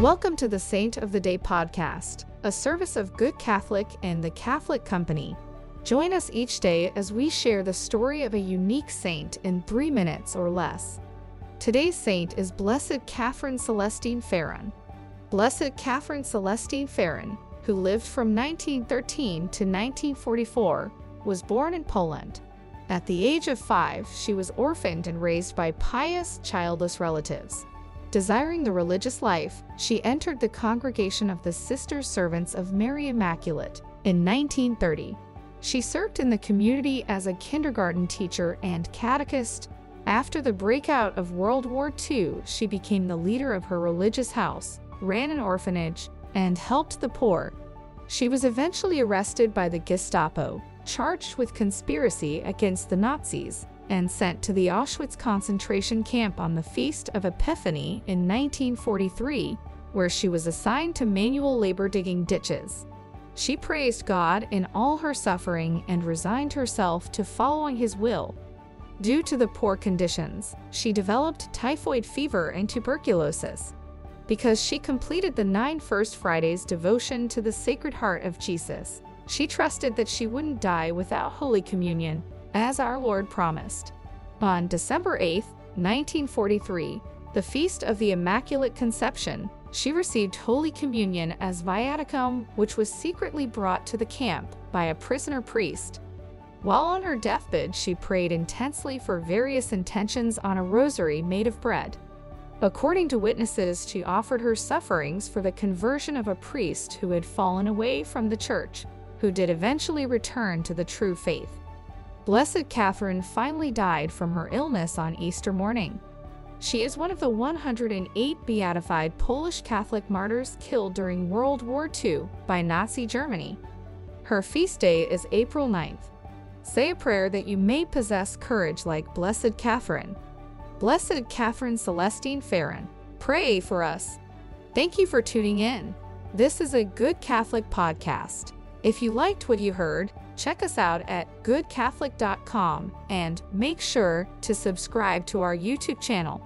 Welcome to the Saint of the Day podcast, a service of Good Catholic and the Catholic Company. Join us each day as we share the story of a unique saint in three minutes or less. Today's saint is Blessed Catherine Celestine Faron. Blessed Catherine Celestine Faron, who lived from 1913 to 1944, was born in Poland. At the age of five, she was orphaned and raised by pious, childless relatives. Desiring the religious life, she entered the congregation of the Sister Servants of Mary Immaculate in 1930. She served in the community as a kindergarten teacher and catechist. After the breakout of World War II, she became the leader of her religious house, ran an orphanage, and helped the poor. She was eventually arrested by the Gestapo, charged with conspiracy against the Nazis, and sent to the Auschwitz concentration camp on the Feast of Epiphany in 1943, where she was assigned to manual labor digging ditches. She praised God in all her suffering and resigned herself to following His will. Due to the poor conditions, she developed typhoid fever and tuberculosis. Because she completed the nine First Fridays devotion to the Sacred Heart of Jesus, she trusted that she wouldn't die without Holy Communion, as our Lord promised. On December 8, 1943, the feast of the Immaculate Conception, she received Holy Communion as viaticum, which was secretly brought to the camp by a prisoner priest. While on her deathbed, she prayed intensely for various intentions on a rosary made of bread. According to witnesses, she offered her sufferings for the conversion of a priest who had fallen away from the church, who did eventually return to the true faith. Blessed Catherine finally died from her illness on Easter morning. She is one of the 108 beatified Polish Catholic martyrs killed during World War II by Nazi Germany. Her feast day is April 9th. Say a prayer that you may possess courage like Blessed Catherine. Blessed Catherine Celestine Faron, pray for us. Thank you for tuning in. This is a Good Catholic podcast. If you liked what you heard, check us out at goodcatholic.com and make sure to subscribe to our YouTube channel